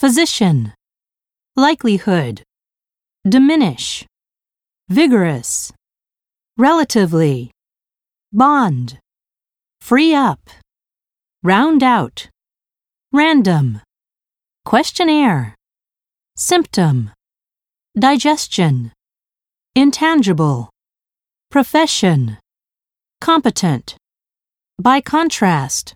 physician, likelihood, diminish, vigorous, relatively, bond, free up, round out, random, questionnaire, symptom, digestion, intangible, profession, competent, by contrast,